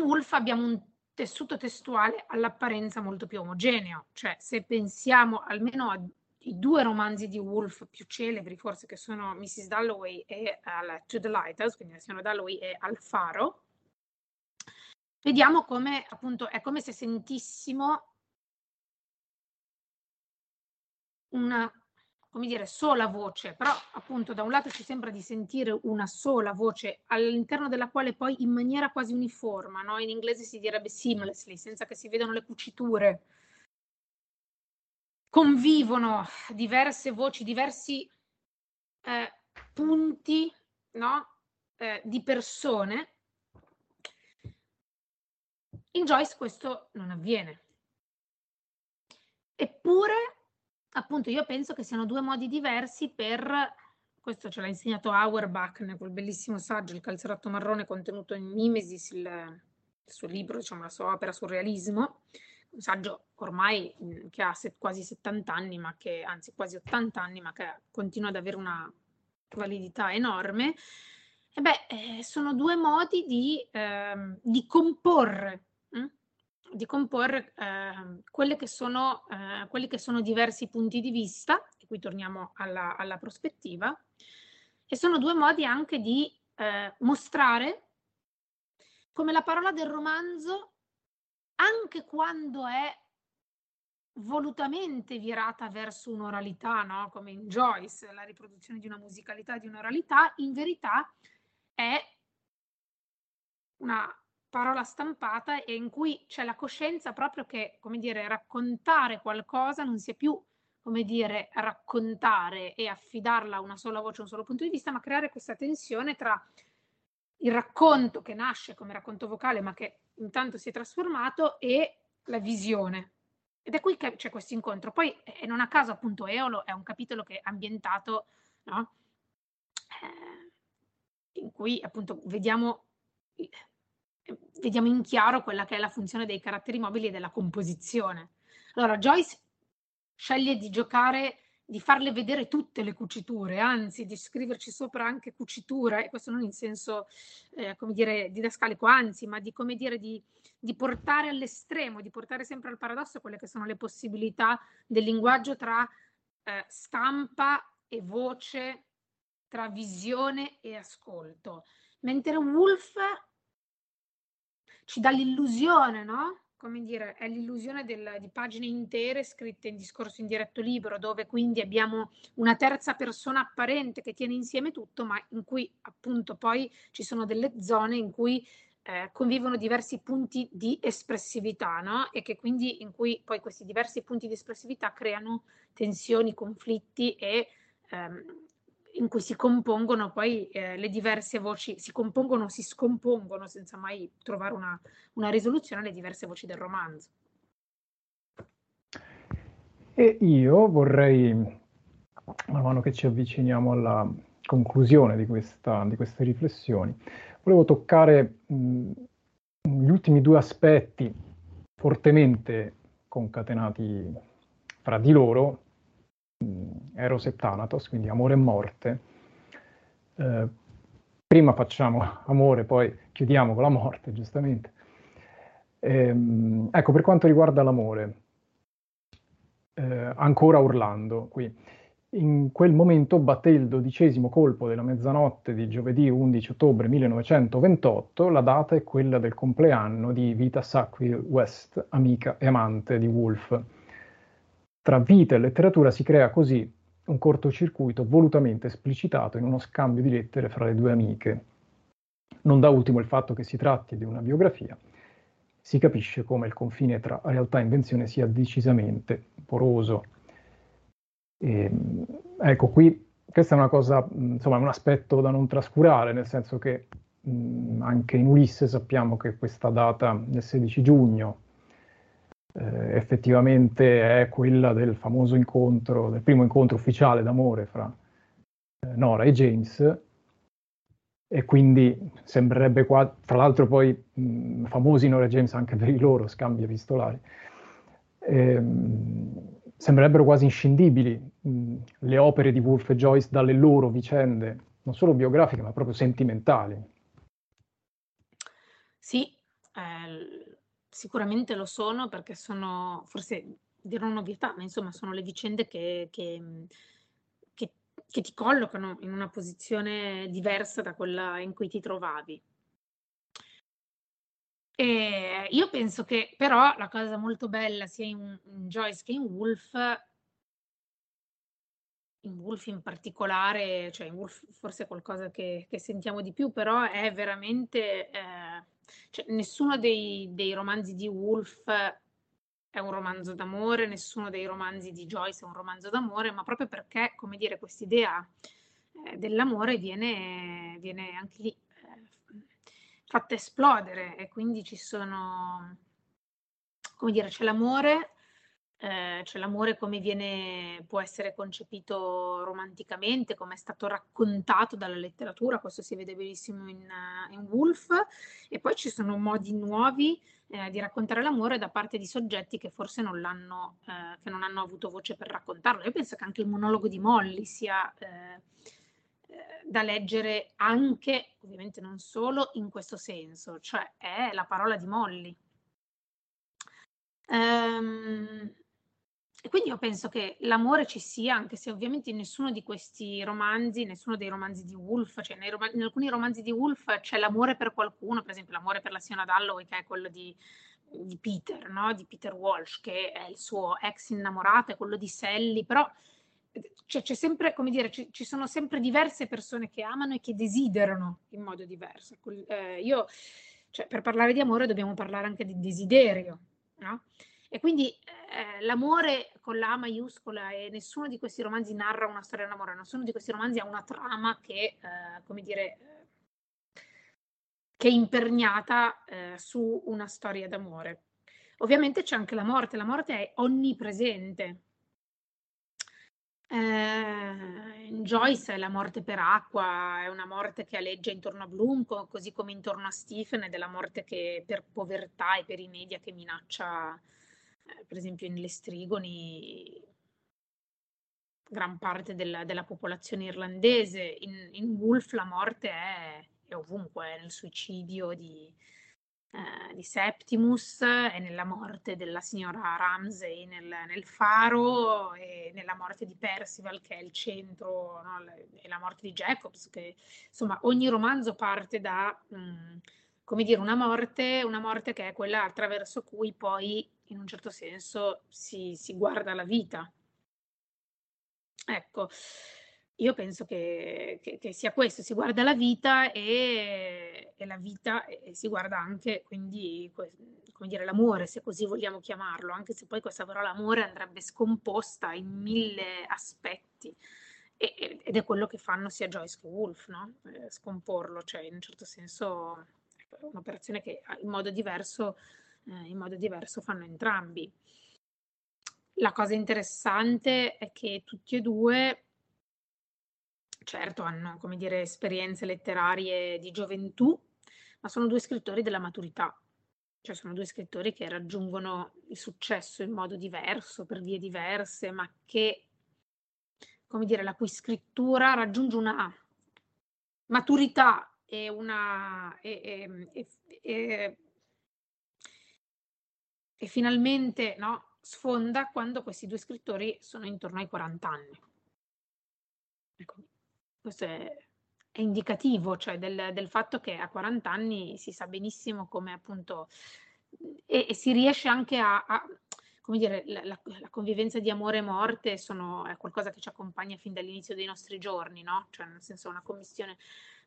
in Wolf abbiamo un tessuto testuale all'apparenza molto più omogeneo, cioè se pensiamo almeno a i due romanzi di Woolf più celebri, forse che sono Mrs. Dalloway e uh, To the Lighthouse, quindi la signora Dalloway e Al Faro, vediamo come appunto è come se sentissimo una come dire sola voce, però appunto da un lato ci sembra di sentire una sola voce all'interno della quale poi in maniera quasi uniforme, no? in inglese si direbbe seamlessly, senza che si vedano le cuciture convivono diverse voci, diversi eh, punti no? eh, di persone. In Joyce questo non avviene. Eppure, appunto, io penso che siano due modi diversi per, questo ce l'ha insegnato Auerbach nel quel bellissimo saggio, Il calzerotto marrone contenuto in Mimesis, il, il suo libro, diciamo la sua opera sul realismo, un saggio ormai mhmm, che ha set, quasi 70 anni, ma che, anzi quasi 80 anni, ma che continua ad avere una validità enorme. E beh, eh, sono due modi di, eh, di comporre? Di comporre eh, che sono, eh, quelli che sono diversi punti di vista, e qui torniamo alla, alla prospettiva, e sono due modi anche di eh, mostrare come la parola del romanzo anche quando è volutamente virata verso un'oralità, no? come in Joyce, la riproduzione di una musicalità di un'oralità, in verità è una parola stampata e in cui c'è la coscienza proprio che, come dire, raccontare qualcosa non sia più, come dire, raccontare e affidarla a una sola voce, a un solo punto di vista, ma creare questa tensione tra il racconto che nasce come racconto vocale, ma che intanto si è trasformato, e la visione. Ed è qui che c'è questo incontro. Poi, e non a caso, appunto, Eolo è un capitolo che è ambientato, no? eh, in cui appunto vediamo vediamo in chiaro quella che è la funzione dei caratteri mobili e della composizione. Allora, Joyce sceglie di giocare, di farle vedere tutte le cuciture, anzi di scriverci sopra anche cucitura, e questo non in senso, eh, come dire, didascalico, anzi, ma di, come dire, di, di portare all'estremo, di portare sempre al paradosso quelle che sono le possibilità del linguaggio tra eh, stampa e voce, tra visione e ascolto. Mentre Wolf ci dà l'illusione, no? Come dire, è l'illusione del, di pagine intere scritte in discorso in diretto libero, dove quindi abbiamo una terza persona apparente che tiene insieme tutto, ma in cui appunto poi ci sono delle zone in cui eh, convivono diversi punti di espressività, no? E che quindi in cui poi questi diversi punti di espressività creano tensioni, conflitti e ehm, in cui si compongono poi eh, le diverse voci, si compongono, si scompongono senza mai trovare una, una risoluzione le diverse voci del romanzo. E io vorrei, man mano che ci avviciniamo alla conclusione di, questa, di queste riflessioni, volevo toccare mh, gli ultimi due aspetti fortemente concatenati fra di loro Eros e Thanatos, quindi amore e morte. Eh, prima facciamo amore, poi chiudiamo con la morte, giustamente. Ehm, ecco, per quanto riguarda l'amore, eh, ancora Orlando qui. In quel momento batté il dodicesimo colpo della mezzanotte di giovedì 11 ottobre 1928, la data è quella del compleanno di Vita Sackville West, amica e amante di Wolfe. Tra vita e letteratura si crea così un cortocircuito volutamente esplicitato in uno scambio di lettere fra le due amiche. Non da ultimo il fatto che si tratti di una biografia, si capisce come il confine tra realtà e invenzione sia decisamente poroso. E, ehm, ecco, qui questo è una cosa, insomma, un aspetto da non trascurare, nel senso che mh, anche in Ulisse sappiamo che questa data del 16 giugno eh, effettivamente è quella del famoso incontro, del primo incontro ufficiale d'amore fra eh, Nora e James, e quindi sembrerebbe qua, tra l'altro poi mh, famosi Nora e James anche per i loro scambi epistolari, ehm, sembrerebbero quasi inscindibili mh, le opere di Wolf e Joyce dalle loro vicende, non solo biografiche ma proprio sentimentali. Sì, eh, Sicuramente lo sono perché sono, forse dirò un'ovvietà, ma insomma sono le vicende che, che, che, che ti collocano in una posizione diversa da quella in cui ti trovavi. E io penso che però la cosa molto bella sia in, in Joyce che in Wolf, in Wolf in particolare, cioè in Wolf forse è qualcosa che, che sentiamo di più, però è veramente eh, cioè, nessuno dei, dei romanzi di Woolf è un romanzo d'amore, nessuno dei romanzi di Joyce è un romanzo d'amore, ma proprio perché, come dire, quest'idea eh, dell'amore viene, viene, anche lì eh, fatta esplodere e quindi ci sono, come dire, c'è l'amore eh, cioè l'amore come viene, può essere concepito romanticamente, come è stato raccontato dalla letteratura, questo si vede benissimo in, uh, in Woolf, e poi ci sono modi nuovi eh, di raccontare l'amore da parte di soggetti che forse non l'hanno, eh, che non hanno avuto voce per raccontarlo. Io penso che anche il monologo di Molly sia eh, eh, da leggere anche, ovviamente non solo in questo senso, cioè è la parola di Molly. Um, e quindi io penso che l'amore ci sia, anche se ovviamente in nessuno di questi romanzi, nessuno dei romanzi di Woolf, cioè rom- in alcuni romanzi di Woolf c'è l'amore per qualcuno, per esempio l'amore per la Siona Dalloway, che è quello di, di Peter, no? di Peter Walsh, che è il suo ex innamorato, è quello di Sally, però cioè, c'è sempre, come dire, ci, ci, sono sempre diverse persone che amano e che desiderano in modo diverso. Eh, io, cioè, per parlare di amore dobbiamo parlare anche di desiderio, no? E quindi eh, l'amore con la A maiuscola e nessuno di questi romanzi narra una storia d'amore, nessuno di questi romanzi ha una trama che, eh, come dire, che è imperniata eh, su una storia d'amore. Ovviamente c'è anche la morte, la morte è onnipresente. Eh, Joyce è la morte per acqua, è una morte che aleggia intorno a Bloom, co- così come intorno a Stephen, ed è la morte che per povertà e per i media che minaccia, eh, per esempio, nelle strigoni gran parte della, della popolazione irlandese. In, in, Wolf la morte è, è ovunque, è nel suicidio di, eh, di Septimus e nella morte della signora Ramsey nel, nel, faro e nella morte di Percival che è il centro no? e la morte di Jacobs che insomma ogni romanzo parte da mh, mm, come dire una morte una morte che è quella attraverso cui poi in un certo senso si, si guarda la vita ecco io penso che, che, che, sia questo, si guarda la vita e, e la vita e si guarda anche quindi come dire l'amore, se così vogliamo chiamarlo, anche se poi questa parola amore andrebbe scomposta in mille aspetti ed è quello che fanno sia Joyce che Wolf, no? eh, scomporlo, cioè in un certo senso un'operazione che in modo diverso, eh, in modo diverso fanno entrambi. La cosa interessante è che tutti e due certo hanno, come dire, esperienze letterarie di gioventù, ma sono due scrittori della maturità, cioè sono due scrittori che raggiungono il successo in modo diverso, per vie diverse, ma che, come dire, la cui scrittura raggiunge una maturità e una... e, e, e finalmente no, sfonda quando questi due scrittori sono intorno ai 40 anni. Ecco, questo è, è indicativo, cioè del, del, fatto che a 40 anni si sa benissimo come appunto e, e si riesce anche a, a come dire, la, la, la, convivenza di amore e morte sono, è qualcosa che ci accompagna fin dall'inizio dei nostri giorni, no? Cioè, nel senso, una commissione.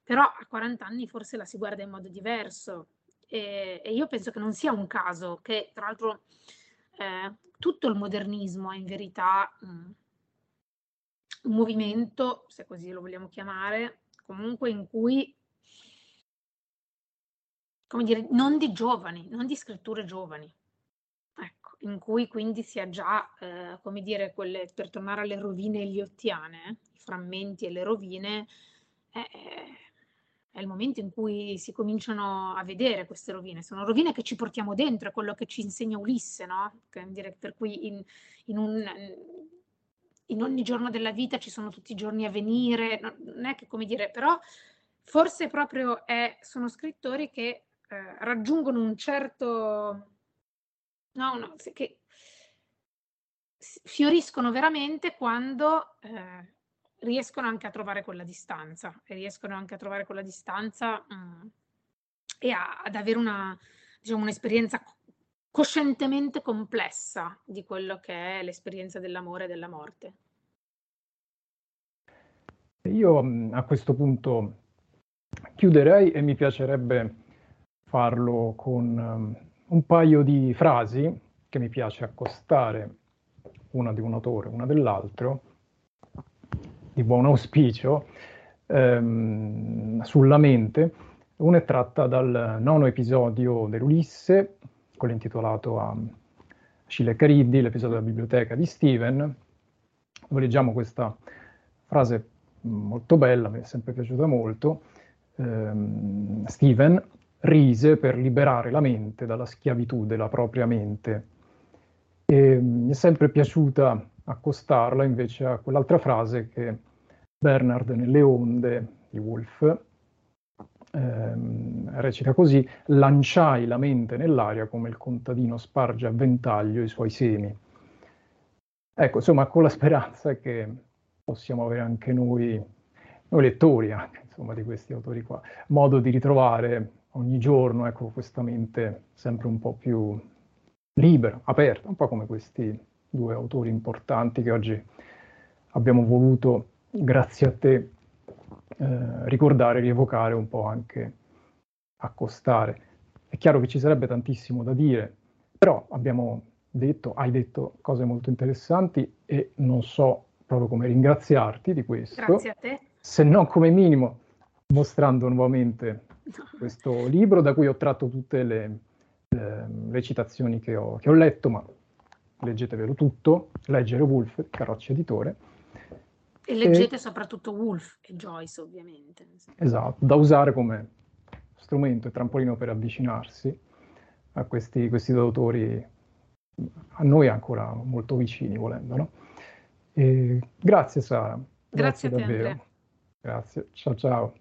Però a 40 anni forse la si guarda in modo diverso. E, e io penso che non sia un caso che, tra l'altro, eh, tutto il modernismo in verità mh, un movimento, se così lo vogliamo chiamare, comunque in cui, come dire, non di giovani, non di scritture giovani, ecco, in cui quindi si ha già, eh, come dire, quelle, per tornare alle rovine eliottiane, i frammenti e le rovine, eh, è il momento in cui si cominciano a vedere queste rovine. Sono rovine che ci portiamo dentro, è quello che ci insegna Ulisse, no? per cui in, in un in ogni giorno della vita ci sono tutti i giorni a venire, non è che come dire, però forse proprio è, sono scrittori che eh, raggiungono un certo, no, no, che fioriscono veramente quando eh, riescono anche a trovare quella distanza e riescono anche a trovare quella distanza mh, mm, e a, ad avere una, diciamo, un'esperienza coscientemente complessa di quello che è l'esperienza dell'amore e della morte. Io a questo punto chiuderei e mi piacerebbe farlo con um, un paio di frasi che mi piace accostare una di un autore, una dell'altro, di buon auspicio, ehm, sulla mente. Una è tratta dal nono episodio dell'Ulisse, quello intitolato a Scille Cariddi, l'episodio della biblioteca di Steven, dove leggiamo questa frase molto bella, mi è sempre piaciuta molto. Ehm, Steven rise per liberare la mente dalla schiavitù della propria mente. E mi è sempre piaciuta accostarla invece a quell'altra frase che Bernard nelle onde di Wolf ehm, recita così, lanciai la mente nell'aria come il contadino sparge a ventaglio i suoi semi. Ecco, insomma, con la speranza che possiamo avere anche noi, noi lettori anche, insomma, di questi autori qua, modo di ritrovare ogni giorno, ecco, questa mente sempre un po' più libera, aperta, un po' come questi due autori importanti che oggi abbiamo voluto, grazie a te, eh, ricordare, rievocare, un po' anche accostare. È chiaro che ci sarebbe tantissimo da dire, però abbiamo detto, hai detto cose molto interessanti e non so proprio come ringraziarti di questo. Grazie a te. Se non come minimo mostrando nuovamente questo libro da cui ho tratto tutte le, le, le citazioni che ho, che ho letto, ma leggetevelo tutto, Leggere Wolf, Carrocci Editore E leggete e, soprattutto Wolf e Joyce, ovviamente. Esatto, da usare come strumento e trampolino per avvicinarsi a questi, questi due autori a noi ancora molto vicini, volendo. No? grazie Sara. Grazie, grazie davvero. Grazie, ciao ciao.